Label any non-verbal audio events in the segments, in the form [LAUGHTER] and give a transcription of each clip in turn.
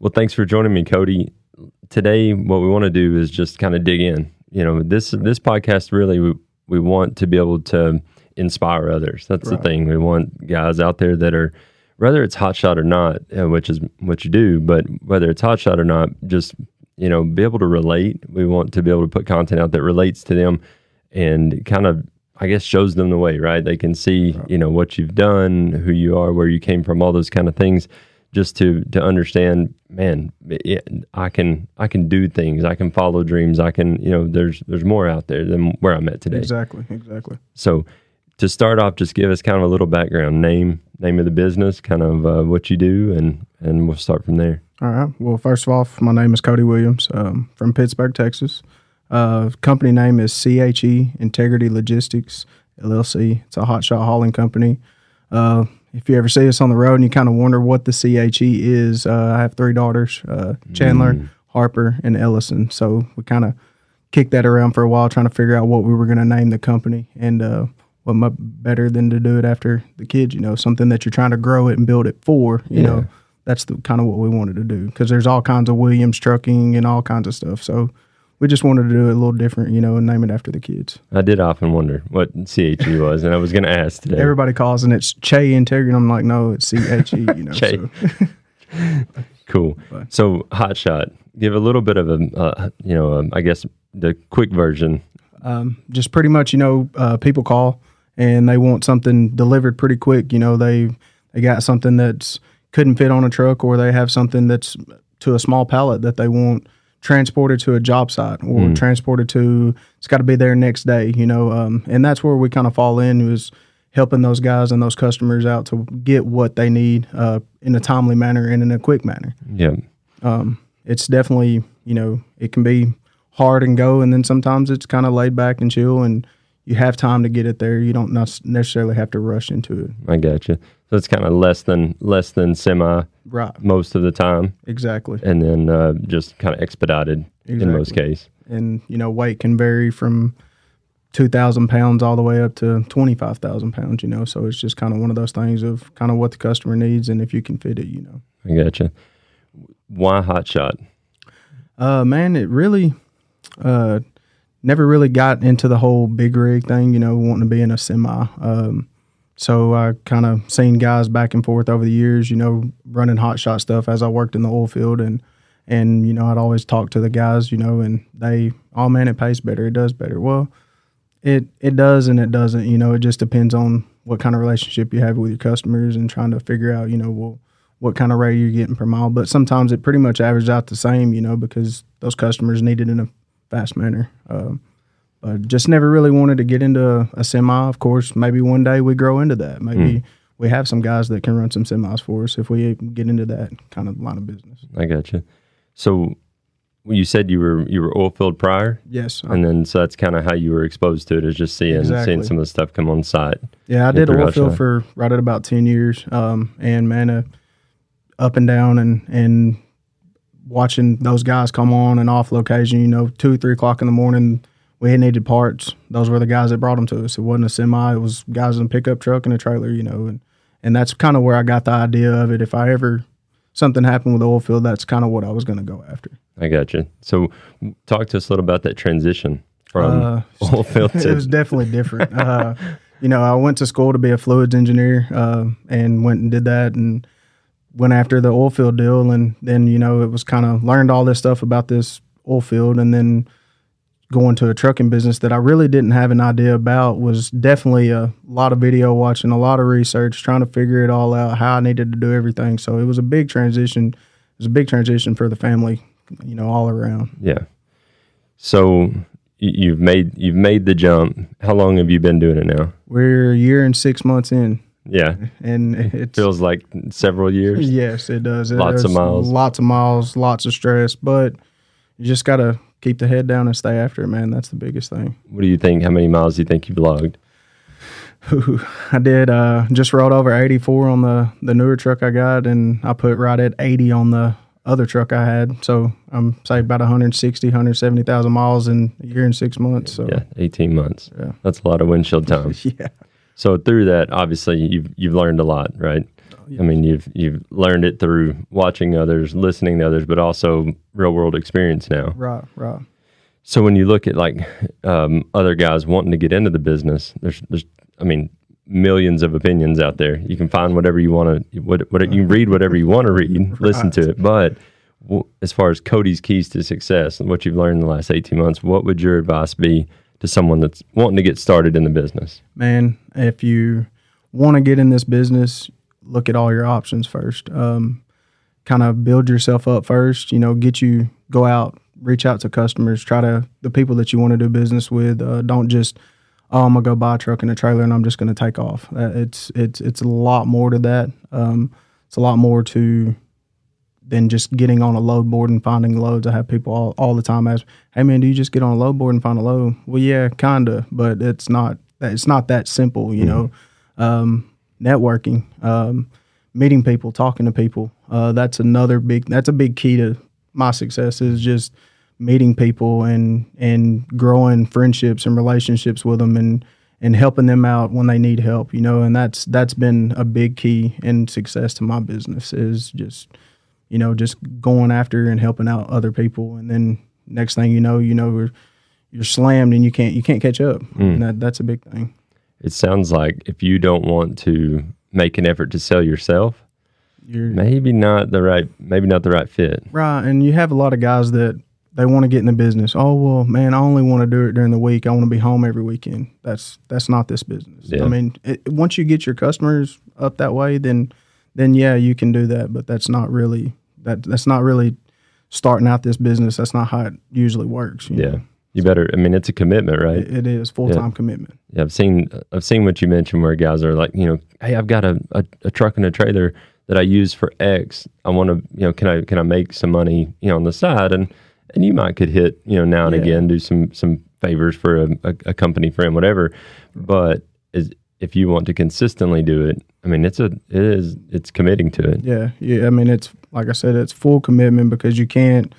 Well, thanks for joining me, Cody. Today, what we want to do is just kind of dig in. You know, this this podcast really we, we want to be able to inspire others. That's Right. the thing. We want guys out there that are whether it's hot shot or not, uh, which is what you do, but whether it's hot shot or not, just you know, be able to relate. We want to be able to put content out that relates to them and kind of I guess shows them the way, right? They can see, you know, what you've done, who you are, where you came from, all those kind of things just to to understand man it, i can i can do things i can follow dreams i can you know there's there's more out there than where i'm at today Exactly, exactly. so to start off just give us kind of a little background name name of the business kind of uh, what you do and and we'll start from there All right. Well, first of all, my name is Cody Williams um, from Pittsburgh, Texas. Uh, company name is CHE Integrity Logistics LLC. It's a hotshot hauling company. Uh, if you ever see us on the road and you kind of wonder what the CHE is, uh, I have three daughters, uh, Chandler, Harper, and Ellison. So we kind of kicked that around for a while, trying to figure out what we were going to name the company. And uh, what better than to do it after the kids, you know, something that you're trying to grow it and build it for, you Yeah. know that's the kind of what we wanted to do because there's all kinds of Williams trucking and all kinds of stuff. So we just wanted to do it a little different, you know, and name it after the kids. i did often wonder what che was and i was going to ask today Everybody calls and it's Che Integrity. I'm like, no, it's C H E. You know, Che. so, [LAUGHS] cool But- so hot shot give a little bit of a uh, you know um, i guess the quick version um, just pretty much, you know, uh, people call and they want something delivered pretty quick. You know, they they got something that's couldn't fit on a truck, or they have something that's to a small pallet that they want transported to a job site or transported to. It's got to be there next day. You know, um, and that's where we kind of fall in is helping those guys and those customers out to get what they need uh, in a timely manner and in a quick manner yeah it's definitely you know it can be hard and go and then sometimes it's kind of laid back and chill and you have time to get it there you don't necessarily have to rush into it I got you. So it's kind of less than less than semi right most of the time, exactly and then uh, just kind of expedited in most Exactly. cases. and you know weight can vary from 2000 pounds all the way up to 25000 pounds you know so it's just kind of one of those things of kind of what the customer needs and if you can fit it you know I gotcha. Why hot shot? Uh, man, it really, uh, never really got into the whole big rig thing, you know, wanting to be in a semi. Um, so I kind of seen guys back and forth over the years, you know, running hot shot stuff as I worked in the oil field and, and, you know, I'd always talk to the guys, you know, and they, oh man, it pays better. It does better. Well, it, it does and it doesn't, you know, it just depends on what kind of relationship you have with your customers and trying to figure out, you know, well, what kind of rate you're getting per mile. But sometimes it pretty much averages out the same, you know, because those customers need it in a fast manner. Um, but just never really wanted to get into a, semi. Of course, maybe one day we grow into that. Maybe we have some guys that can run some semis for us if we get into that kind of line of business. I got you. So you said you were you were oil filled prior, Yes. and then so that's kind of how you were exposed to it is just seeing seeing some of the stuff come on site. Yeah, I did oil field for right at about ten years, um, and man, uh, up and down, and and watching those guys come on and off location. You know, two three o'clock in the morning, we had needed parts. Those were the guys that brought them to us. It wasn't a semi; it was guys in a pickup truck and a trailer. You know, and and that's kind of where I got the idea of it. If I ever something happened with the oil field, that's kind of what I was going to go after. I got you. So talk to us a little about that transition from Uh, [LAUGHS] oil field [LAUGHS] it was definitely different. uh, [LAUGHS] you know, I went to school to be a fluids engineer uh, and went and did that and went after the oil field deal. And then, you know, it was kind of learned all this stuff about this oil field and then going to a trucking business that I really didn't have an idea about was definitely a lot of video watching, a lot of research, trying to figure it all out, how I needed to do everything. So it was a big transition. It was a big transition for the family, you know, all around. yeah. So you've made you've made the jump. How long have you been doing it now? We're a year and six months in. Yeah, and [LAUGHS] it feels like several years. yes, it does. Lots of miles. lots of miles, lots of stress, but you just gotta keep the head down and stay after it, man. That's the biggest thing. What do you think? How many miles do you think you've logged? I did uh, just rode over 84 on the the newer truck I got, and I put right at 80 on the other truck I had. So I'm say about 160, 170,000 miles in a year and six months. So Yeah, eighteen months. Yeah. That's a lot of windshield time. [LAUGHS] yeah. So through that, obviously you've you've learned a lot, right? I mean, you've you've learned it through watching others, listening to others, but also real world experience now. Right, right. So when you look at like um, other guys wanting to get into the business, there's there's I mean millions of opinions out there. You can find whatever you want to what, what you read whatever you want to read, [LAUGHS] listen to it. But w- as far as Cody's keys to success and what you've learned in the last 18 months, what would your advice be to someone that's wanting to get started in the business? Man, if you want to get in this business, look at all your options first. Um, kind of build yourself up first. You know, get you go out, reach out to customers, try to the people that you want to do business with. Uh, don't just oh, I'm gonna go buy a truck and a trailer and I'm just gonna take off. Uh, it's it's it's a lot more to that. Um, it's a lot more to than just getting on a load board and finding loads. I have people all, all the time ask, "Hey man, do you just get on a load board and find a load?" Well, yeah, kinda, but it's not it's not that simple. You know, um, networking, um, meeting people, talking to people. Uh, that's another big. That's a big key to my success. Is just meeting people and and growing friendships and relationships with them and and helping them out when they need help. You know, and that's that's been a big key in success to my business. Is just you know just going after and helping out other people, and then next thing you know, you know you're, you're slammed and you can't you can't catch up. And that that's a big thing. It sounds like if you don't want to make an effort to sell yourself, You're maybe not the right maybe not the right fit. Right, and you have a lot of guys that they want to get in the business. Oh well, man, I only want to do it during the week. I want to be home every weekend. That's that's not this business. Yeah. I mean, it, once you get your customers up that way, then then yeah, you can do that. But that's not really that that's not really starting out this business. That's not how it usually works. you Yeah. know. You better I mean it's a commitment, right? It, it is full time commitment. Yeah, I've seen I've seen what you mentioned where guys are like, you know, hey, I've got a, a, a truck and a trailer that I use for X. I want to, you know, can I can I make some money, you know, on the side and and you might could hit, you know, now and Yeah. again do some some favors for a, a, a company friend, whatever. But is if you want to consistently do it, I mean, it's a it is it's committing to it. Yeah, yeah. I mean, it's like I said, it's full commitment because you can't.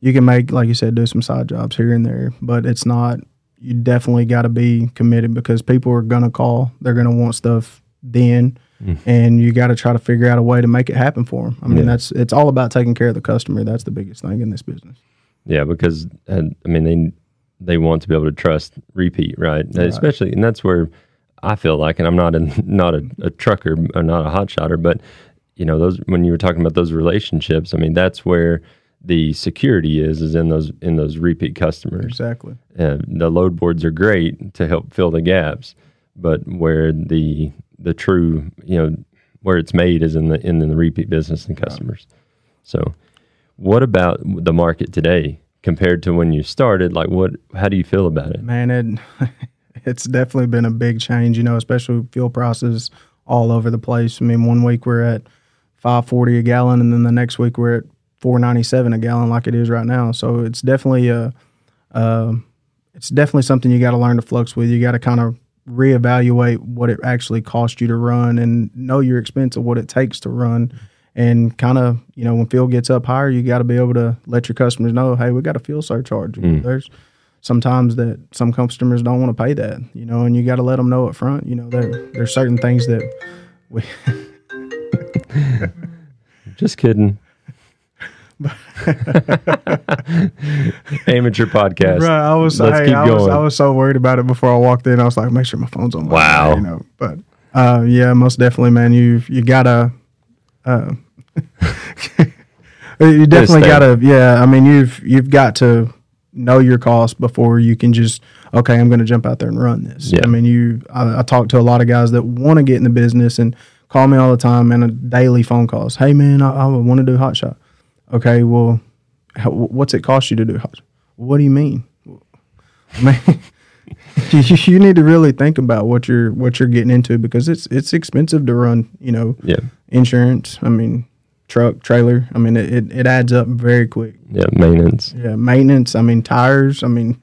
You can make, like you said, do some side jobs here and there, but it's not. You definitely got to be committed because people are gonna call. They're gonna want stuff then, mm. and you got to try to figure out a way to make it happen for them. I mean, Yeah. that's it's all about taking care of the customer. That's the biggest thing in this business. Yeah, because I mean they they want to be able to trust repeat, right? Especially, and that's where I feel like, and I'm not a [LAUGHS] not a, a trucker or not a hot shotter, but you know those when you were talking about those relationships, I mean that's where the security is is in those in those repeat customers. Exactly. Uh, the load boards are great to help fill the gaps, but where the the true you know where it's made is in the in the repeat business and customers. So, what about the market today compared to when you started? Like, what? How do you feel about it? Man, it [LAUGHS] it's definitely been a big change, you know, especially fuel prices all over the place. I mean, one week we're at five forty a gallon, and then the next week we're at four ninety seven a gallon, like it is right now. So it's definitely a, uh, it's definitely something you got to learn to flux with. You got to kind of reevaluate what it actually costs you to run and know your expense of what it takes to run. And kind of, you know, when fuel gets up higher, you got to be able to let your customers know, hey, we got a fuel surcharge. There's sometimes that some customers don't want to pay that, you know, and you got to let them know up front. You know, there there's certain things that we [LAUGHS] Just kidding. [LAUGHS] Amateur podcast. Right, I was Let's hey, keep I was. I was so worried about it before I walked in. I was like, make sure my phone's on. Wow. you know. But uh, yeah, most definitely, man. You you gotta. Uh, [LAUGHS] you definitely gotta. Yeah, I mean, you've you've got to know your cost before you can just okay. I'm going to jump out there and run this. Yeah. I mean, you. I, I talk to a lot of guys that want to get in the business and call me all the time and a daily phone calls. Hey, man, I, I want to do hot shot. Okay, well, how, what's it cost you to do? What do you mean? [LAUGHS] Man, you, [LAUGHS] you need to really think about what you're what you're getting into because it's it's expensive to run. You know, Yeah, insurance. I mean, truck, trailer. I mean, it, it, it adds up very quick. yeah. Maintenance. Yeah, maintenance. I mean, tires. I mean,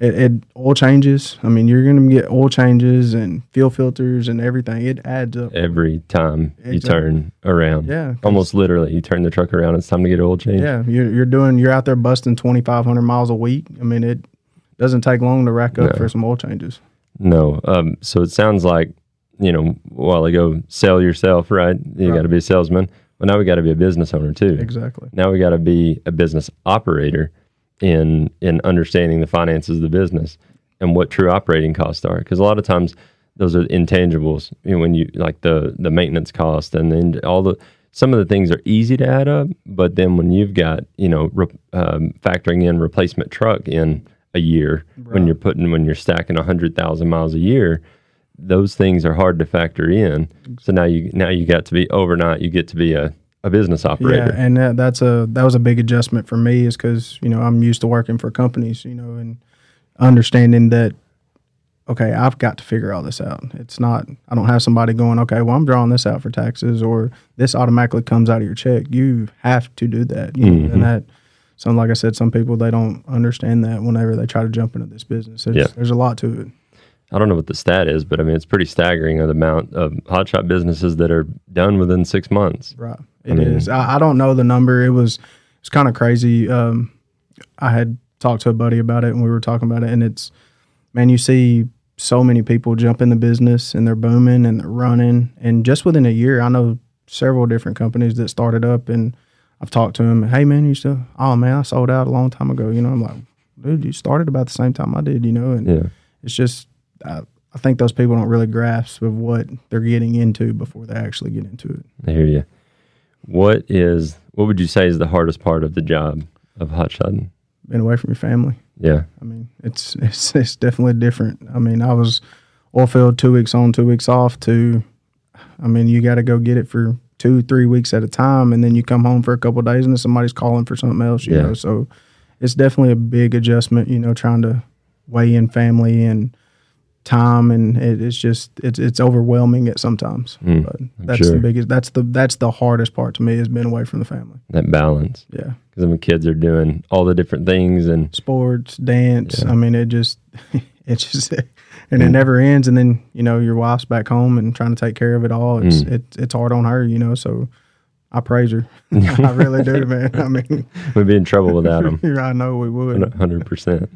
it, it oil changes. I mean, you're gonna get oil changes and fuel filters and everything. It adds up. Every time you turn around, Yeah, almost literally, you turn the truck around. It's time to get oil change. Yeah, you're you're doing. You're out there busting 2,500 miles a week. I mean, it doesn't take long to rack up No. for some oil changes. No. Um, so it sounds like you know, a while ago, sell yourself, right? You Right. got to be a salesman. Well, now we got to be a business owner too. Exactly. Now we got to be a business operator in in understanding the finances of the business and what true operating costs are. Because a lot of times those are intangibles. You know, when you like the the maintenance cost and then all the some of the things are easy to add up, but then when you've got you know re, um, factoring in replacement truck in a year when you're putting when you're stacking a hundred thousand miles a year, those things are hard to factor in. So now you now you got to be overnight. You get to be a, a business operator. Yeah, and that, that's a that was a big adjustment for me, is because you know I'm used to working for companies, you know, and understanding that okay, I've got to figure all this out. It's not I don't have somebody going, okay, well I'm drawing this out for taxes, or this automatically comes out of your check. You have to do that, you know, Mhm. and that. So, like I said, some people they don't understand that whenever they try to jump into this business. There's, Yeah. there's a lot to it. I don't know what the stat is, but I mean, it's pretty staggering of the amount of hotshot businesses that are done within six months. Right. It is. mean- I, I don't know the number. It was it's kind of crazy. Um, I had talked to a buddy about it and we were talking about it and it's man, you see so many people jump in the business and they're booming and they're running and just within a year, I know several different companies that started up and I've talked to them. Hey man, you still? Oh man, I sold out a long time ago. You know, I'm like, dude, you started about the same time I did. You know, and Yeah. it's just I, I think those people don't really grasp of what they're getting into before they actually get into it. I hear you. What is, what would you say is the hardest part of the job of hotshotting? Being away from your family. Yeah. I mean, it's it's it's definitely different. I mean, I was oil field two weeks on, two weeks off. To, I mean, you got to go get it for two, three weeks at a time, and then you come home for a couple of days, and then somebody's calling for something else. You Yeah. know, so it's definitely a big adjustment. You know, trying to weigh in family and time, and it, it's just it's it's overwhelming at sometimes. Mm, but that's sure. the biggest. That's the that's the hardest part to me is being away from the family. That balance. Yeah. Because I mean, kids are doing all the different things and sports, dance. Yeah. I mean, it just, [LAUGHS] it just, [LAUGHS] and it Mm. never ends. And then you know your wife's back home and trying to take care of it all. It's Mm. it's it's hard on her, you know. So I praise her. [LAUGHS] I really do, man. I mean, we'd be in trouble without them. Yeah, I know we would. hundred percent.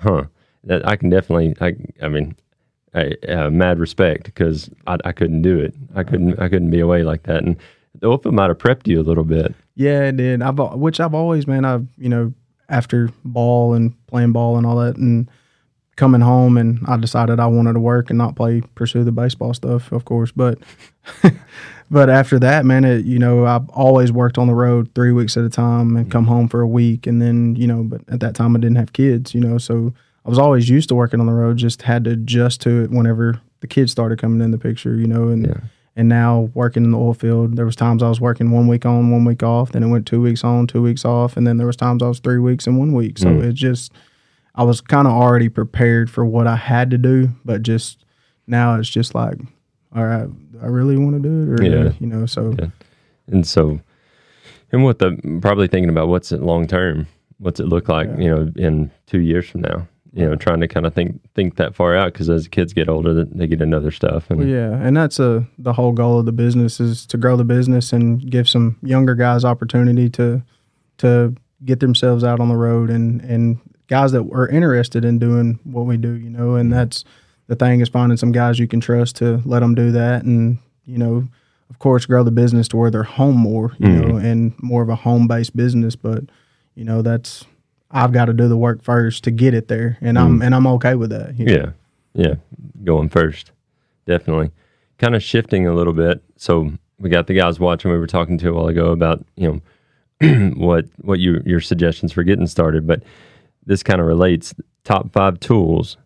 Huh. That I can definitely. I. I mean, I, uh, mad respect because I, I couldn't do it. I couldn't. I couldn't be away like that. And the open might have prepped you a little bit. Yeah, it did. I've which I've always, man. I've you know after ball and playing ball and all that, and coming home, and I decided I wanted to work and not play pursue the baseball stuff, of course. But [LAUGHS] but after that, man, it you know I've always worked on the road three weeks at a time and come home for a week, and then you know, but at that time I didn't have kids, you know, so I was always used to working on the road. Just had to adjust to it whenever the kids started coming in the picture, you know, and Yeah. and now working in the oil field there was times i was working one week on one week off then it went two weeks on two weeks off and then there was times i was three weeks in one week so Mm. it just i was kind of already prepared for what i had to do but just now it's just like all right i really want to do it or Yeah. you know so Yeah. And so, and what the probably thinking about what's it long term? What's it look like? You know, in two years from now. You know, trying to kind of think think that far out because as kids get older, they get into other stuff. And Well, yeah, and that's a the whole goal of the business is to grow the business and give some younger guys opportunity to to get themselves out on the road and and guys that are interested in doing what we do, you know, and that's the thing is finding some guys you can trust to let them do that and you know, of course, grow the business to where they're home more, you Mhm. know, and more of a home based business, but you know, that's I've got to do the work first to get it there, and I'm and I'm okay with that. you know. Yeah. Yeah. Going first. Definitely. Kind of shifting a little bit. So we got the guys watching we were talking to a while ago about, you know, [CLEARS THROAT] what what you your suggestions for getting started, but this kind of relates top 5 tools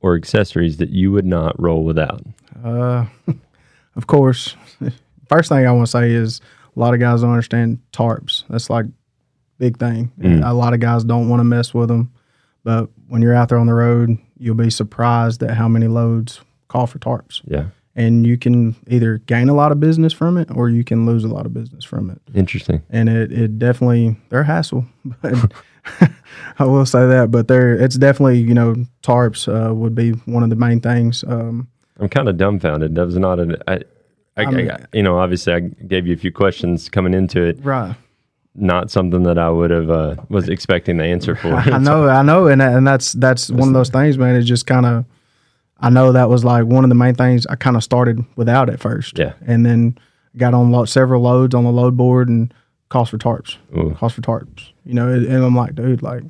or accessories that you would not roll without. Uh, [LAUGHS] of course, [LAUGHS] first thing I want to say is a lot of guys don't understand tarps. That's like big thing. Mm. A lot of guys don't want to mess with them, but when you're out there on the road, you'll be surprised at how many loads call for tarps. Yeah. And you can either gain a lot of business from it or you can lose a lot of business from it. Interesting. And it, it definitely they're a hassle, [LAUGHS] but I will say that. But they're it's definitely you know tarps uh, would be one of the main things. Um, I'm kind of dumbfounded. That was not an. I, I, I mean- I, you know, obviously, I gave you a few questions coming into it. right. Not something that I would have uh, was expecting the answer for. [LAUGHS] I know, I know, and and that's that's one of those things, man. It's just kind of, I know that was like one of the main things I kind of started without at first. Yeah. And then got on lo- several loads on the load board and cost for tarps, Ooh. cost for tarps. You know, and I'm like, dude, like,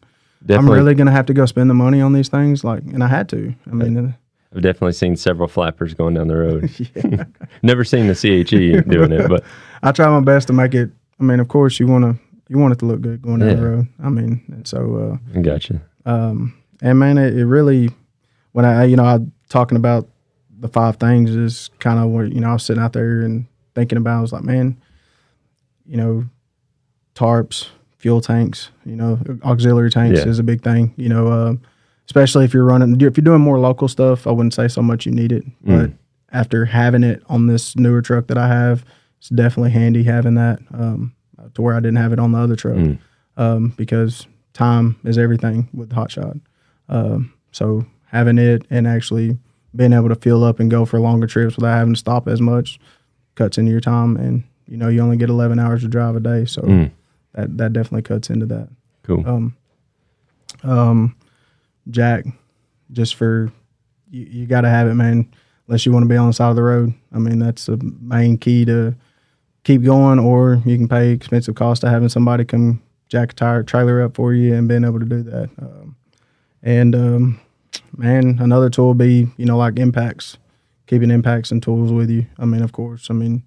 I'm really gonna have to go spend the money on these things, like, and I had to. I mean, uh, I've definitely seen several flappers going down the road. [LAUGHS] [LAUGHS] Never seen the CHE doing it, but I try my best to make it. I mean, of course, you want to you want it to look good going down the road. I mean, and so I gotcha. uh, um, and man, it, it really when I you know I talking about the five things is kind of where you know I was sitting out there and thinking about. I was like, man, you know, tarps, fuel tanks, you know, auxiliary tanks Yeah. is a big thing. You know, uh, especially if you're running if you're doing more local stuff. I wouldn't say so much you need it, but after having it on this newer truck that I have, it's definitely handy having that um, to where I didn't have it on the other truck Mm. um, because time is everything with Hot Shot. Um, so having it and actually being able to fill up and go for longer trips without having to stop as much cuts into your time, and you know you only get 11 hours to drive a day, so Mm. that that definitely cuts into that. Cool. Um, um, Jack, just for you, you got to have it, man. Unless you want to be on the side of the road. I mean, that's the main key to keep going, or you can pay expensive cost to having somebody come jack a tire trailer up for you and being able to do that. Um, and um, man, another tool would be you know like impacts, keeping impacts and tools with you. I mean, of course, I mean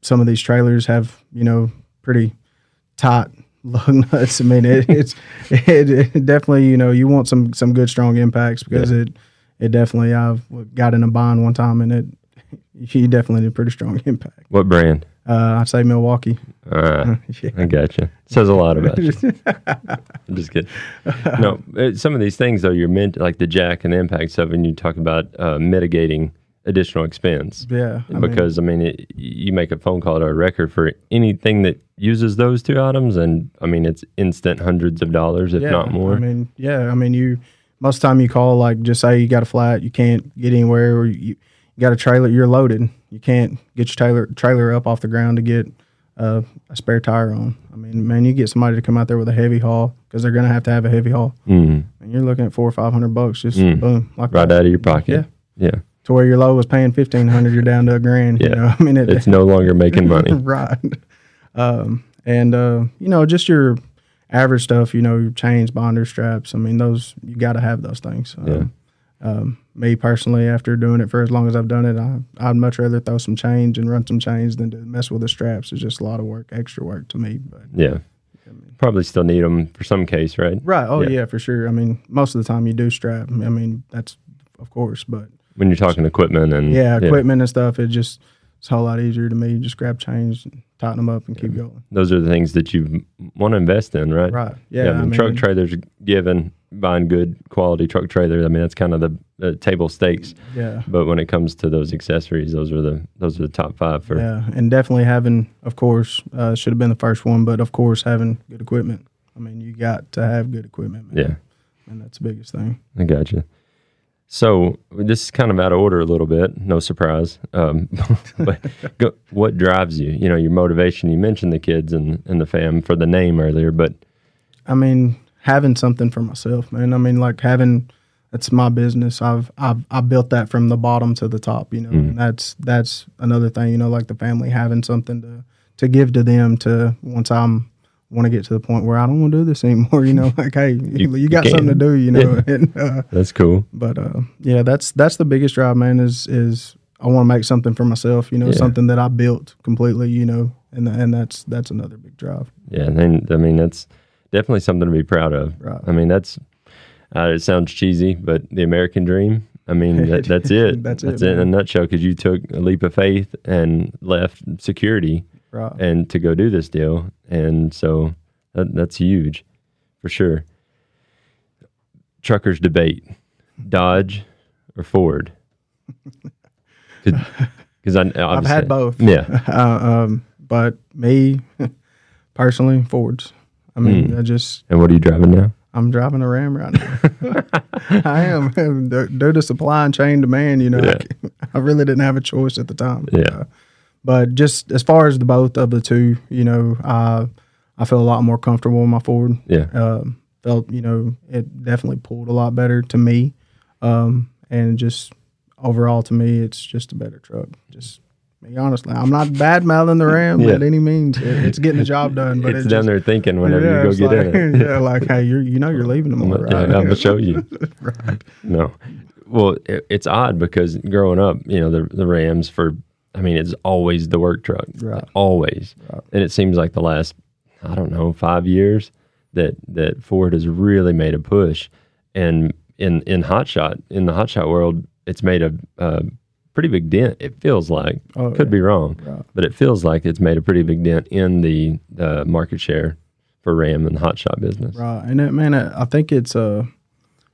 some of these trailers have you know pretty tight [LAUGHS] lug nuts. I mean, it, [LAUGHS] it's it, it definitely you know you want some some good strong impacts because it it definitely I've got in a bind one time and it [LAUGHS] you definitely did a pretty strong [LAUGHS] impact. What brand? Uh, I'd say Milwaukee. Uh, [LAUGHS] yeah. I gotcha. Says a lot about you. I'm just kidding. No, uh, some of these things though, you're meant like the jack and the impact stuff, and you talk about uh, mitigating additional expense. Yeah, I mean, because I mean, it, you make a phone call to a wrecker for anything that uses those two items, and I mean, it's instant hundreds of dollars, if yeah, not more. I mean, yeah, I mean, you most of the time you call like just say you got a flat, you can't get anywhere, or you, you got a trailer, you're loaded, you can't get your trailer trailer up off the ground to get uh, a spare tire on. I mean, man, you get somebody to come out there with a heavy haul because they're gonna have to have a heavy haul, mm, and you're looking at four or five hundred bucks, just Mm. boom, like right that. out of your pocket. Yeah. yeah. to where your low was paying fifteen hundred, you're down to a grand. Yeah. You know, [LAUGHS] I mean, it, It's no longer making money. [LAUGHS] right. Um, and uh, you know, just your average stuff. You know, your chains, binders, straps. I mean, those you got to have those things. Um, Yeah. Um, me personally, after doing it for as long as I've done it, I, I'd much rather throw some change and run some chains than to mess with the straps. It's just a lot of work, extra work to me. But Yeah. Probably still need them for some case, right? right, oh Yeah. yeah. for sure. I mean, most of the time you do strap. I mean, that's of course, but When you're talking equipment and yeah, equipment and stuff, it just it's a whole lot easier to me. Just grab chains, and tighten them up, and keep going. those are the things that you want to invest in, right? Right. Yeah. I mean, truck trailers given buying good quality truck trailers. I mean, that's kind of the, the table stakes. Yeah. But when it comes to those accessories, those are the those are the top five for. Yeah, and definitely having, of course, uh, should have been the first one, but of course having good equipment. I mean, you got to have good equipment, man. Yeah, and that's the biggest thing. I gotcha. So this is kind of out of order a little bit. No surprise. Um, [LAUGHS] but go, what drives you? You know, your motivation. You mentioned the kids and, and the fam for the name earlier, but I mean, having something for myself, man. I mean, like having it's my business. I've I've I built that from the bottom to the top. You know, Mm. and that's that's another thing. You know, like the family having something to to give to them. To once I'm want to get to the point where I don't want to do this anymore. You know, [LAUGHS] like hey, you, you got something to do. You know, and uh, that's cool. but uh, yeah, that's that's the biggest drive, man. Is is I want to make something for myself. You know, Yeah. something that I built completely. You know, and and that's that's another big drive. Yeah, and then, I mean that's definitely something to be proud of. Right. I mean that's uh, it sounds cheesy, but the American dream. I mean that, [LAUGHS] that's it. That's it, That's it in a nutshell. Because you took a leap of faith and left security Right. and to go do this deal, and so that, that's huge, for sure. Truckers debate: Dodge or Ford? [LAUGHS] Because I I've had both. Yeah, [LAUGHS] Uh, um, but me personally, Fords. I mean, Hmm. I just and what are you driving now? I'm driving a Ram right now. [LAUGHS] I am due to supply and chain demand. You know, Yeah. I, [LAUGHS] I really didn't have a choice at the time. Yeah. Uh, but just as far as the both of the two, you know, I I feel a lot more comfortable with my Ford. Yeah, um, felt you know it definitely pulled a lot better to me um, and just overall to me, it's just a better truck. Just honestly, I'm not bad mouthing the Rams Yeah. at any means. It- it's getting the job done, but it's it down there thinking whenever yeah, you go get like, in it. [LAUGHS] yeah, like hey, you you know you're leaving tomorrow, right? yeah, I'm gonna show you. [LAUGHS] right. No. Well, it, it's odd because growing up, you know, the the Rams for I mean, it's always the work truck. Right. Always. Right. And it seems like the last I don't know, 5 years that that Ford has really made a push and in in hot shot, in the hot shot world, it's made a, a pretty big dent. It feels like. Oh, Could yeah. be wrong. Right. But it feels like it's made a pretty big dent in the uh, market share for Ram and the hot shot business. Right, and it, man, I think it's uh,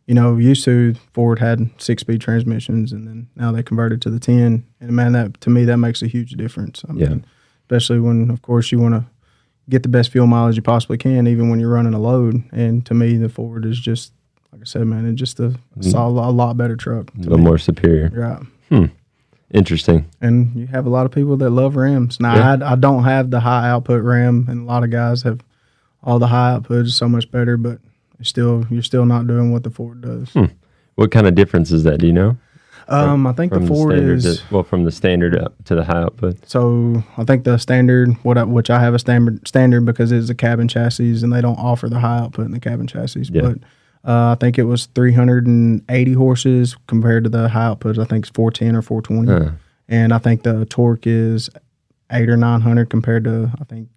you know, used to Ford had six speed transmissions, and then now they converted to the ten, and man, that to me that makes a huge difference. I Yeah. especially when, of course, you want to get the best fuel mileage you possibly can, even when you're running a load. And to me, the Ford is just like I said, man, it's just a, a, solid, a lot better truck. A little me. more superior. Right. Interesting. And you have a lot of people that love Rams. Now, Yeah. I, I don't have the high output Ram, and a lot of guys have all the high output is so much better, but you're still you're still not doing what the Ford does. What kind of difference is that? Do you know? Um, I think the Ford standard is to, well, from the standard up to the high output. so. I think the standard, what I, which I have a standard standard because it's a cabin chassis, and they don't offer the high output in the cabin chassis. Yeah. But uh, I think it was 380 horses compared to the high output. I think it's 410 or 420, Huh. and I think the torque is eight or 900 compared to I think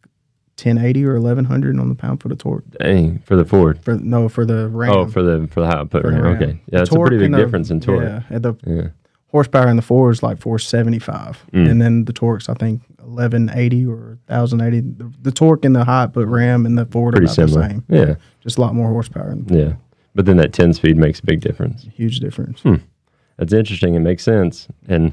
1080 or 1100 on the pound foot of torque. Dang, for the Ford. For no, for the Ram. Oh, for the for the high output. Ram. Ram. Okay, The yeah, that's a pretty big the- difference in torque. Yeah, the Yeah. horsepower in the Ford is like 475, Mm. and then the torque's I think 1180 or 1080. The, the torque in the high output Ram and the Ford pretty are about similar. the same. Yeah, just a lot more horsepower yeah. But then that ten speed makes a big difference. huge difference. Hmm. That's interesting. It makes sense. And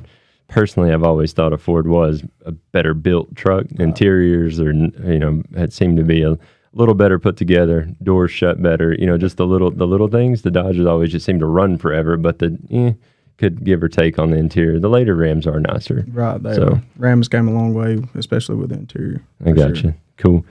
personally, I've always thought a Ford was a better built truck. Interiors are, you know, had seemed to be a little better put together. Doors shut better. You know, just the little the little things. The Dodges always just seem to run forever, but the eh, could give or take on the interior. The later Rams are nicer. Right there, So- Rams came a long way, especially with the interior. I got sure. you. Cool.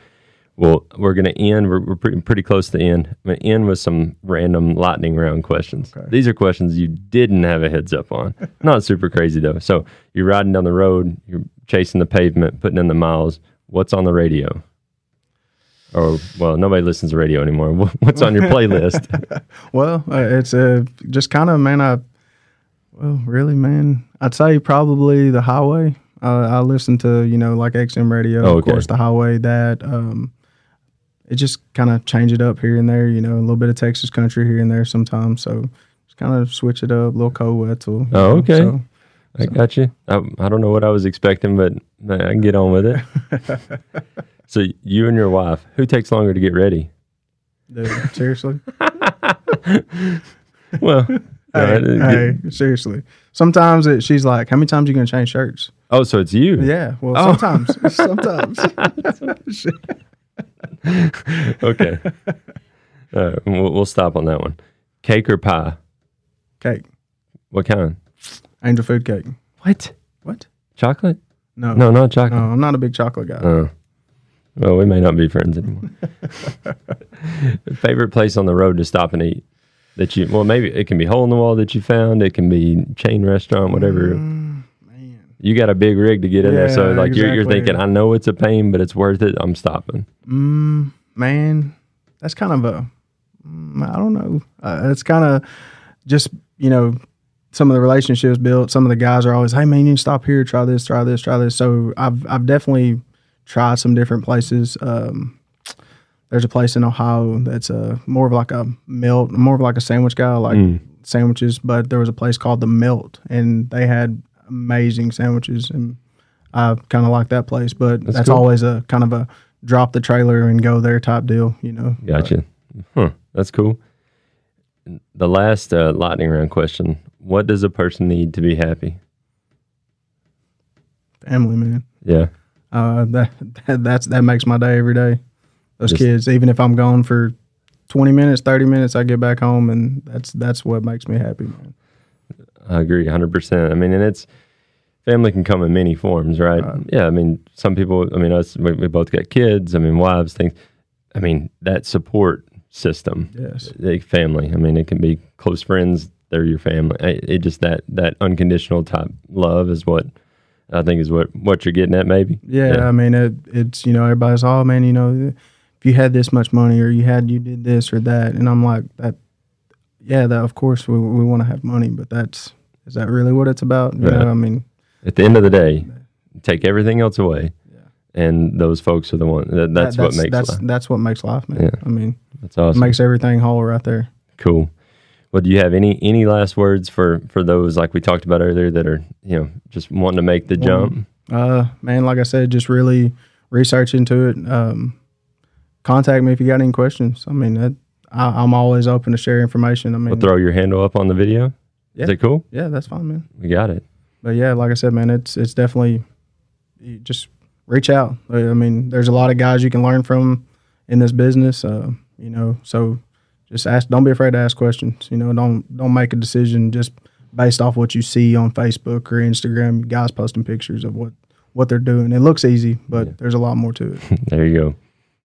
Well, we're going to end. We're, we're pretty, pretty close to the end. I'm going to end with some random lightning round questions. Okay. These are questions you didn't have a heads up on. [LAUGHS] Not super crazy, though. So you're riding down the road, you're chasing the pavement, putting in the miles. What's on the radio? Or, well, nobody listens to radio anymore. [LAUGHS] What's on your playlist? [LAUGHS] Well, uh, it's uh, just kind of man. I well, really, man. I'd say probably the highway. Uh, I listen to you know like XM radio, Oh, of course, the highway. That um, it just kind of change it up here and there. You know, a little bit of Texas country here and there sometimes. So just kind of switch it up, a little Koe Wetzel. you Oh, know, okay. so- I got you. I, I don't know what I was expecting, but I can get on with it. [LAUGHS] so you and your wife, who takes longer to get ready? dude, seriously. [LAUGHS] Well, [LAUGHS] hey, hey, seriously. Sometimes it, she's like, "How many times are you gonna change shirts?" oh, so it's you? Yeah. Well, Oh. sometimes, sometimes. [LAUGHS] Okay. [LAUGHS] Right, we'll, we'll stop on that one. Cake or pie? cake, What kind? angel food cake. What? What? Chocolate? No, No, not no, chocolate. No, I'm not a big chocolate guy. Oh. Well, we may not be friends anymore. [LAUGHS] Favorite place on the road to stop and eat that you? Well, maybe it can be hole in the wall that you found. It can be chain restaurant, whatever. Mm. You got a big rig to get in there, so Yeah, like you're, you're thinking, I know it's a pain, but it's worth it. I'm stopping. Mm, man, that's kind of a. mm, don't know. Uh, it's kind of just you know some of the relationships built. Some of the guys are always, "Hey man, you stop here, try this, try this, try this." So I've I've definitely tried some different places. Um, there's a place in Ohio that's a more of like a melt, more of like a sandwich guy, like Mm. sandwiches. But there was a place called the Melt, and they had amazing sandwiches, and I kind of like that place. But That's that's, cool. always a kind of a drop the trailer and go there type deal, you know. Gotcha. Huh. That's cool. The last uh, lightning round question: What does a person need to be happy? Family, man. Yeah. Uh, that, that that's that makes my day every day. Those Just- kids, even if I'm gone for twenty minutes, thirty minutes, I get back home, and that's that's what makes me happy, man. I agree 100%. I mean, and it's family can come in many forms, right? Right. Yeah. I mean, some people, I mean, us, we, we both got kids, I mean, wives, things. I mean, that support system, Yes, the family, I mean, it can be close friends they're your family. It, it just that that unconditional type love is what I think is what what you're getting at, maybe. Yeah, Yeah. I mean, it, it's you know, everybody's oh man, you know, if you had this much money or you had you did this or that, and I'm like that. Yeah, that of course we we want to have money, but that's is that really what it's about? You Right. know, I mean, At the end of the day, take everything else away, yeah. and those folks are the one. That, that's, that- what makes that's life. that's what makes life, man. Yeah. I mean, That's awesome. makes everything whole right there. Cool. Well, do you have any any last words for for those like we talked about earlier that are you know just wanting to make the jump? Uh, man, like I said, just really research into it. Um, contact me if you got any questions. I mean, that, I, I'm always open to share information. I mean, We'll throw your handle up on the video. Yeah. Is it cool? yeah, that's fine, man. We got it. But yeah, like I said, man, it's it's definitely you just reach out. I mean, there's a lot of guys you can learn from in this business. Uh, you know, so just ask. Don't be afraid to ask questions. You know, don't don't make a decision just based off what you see on Facebook or Instagram. Guys posting pictures of what what they're doing. It looks easy, but there's a lot more to it. [LAUGHS] There you go.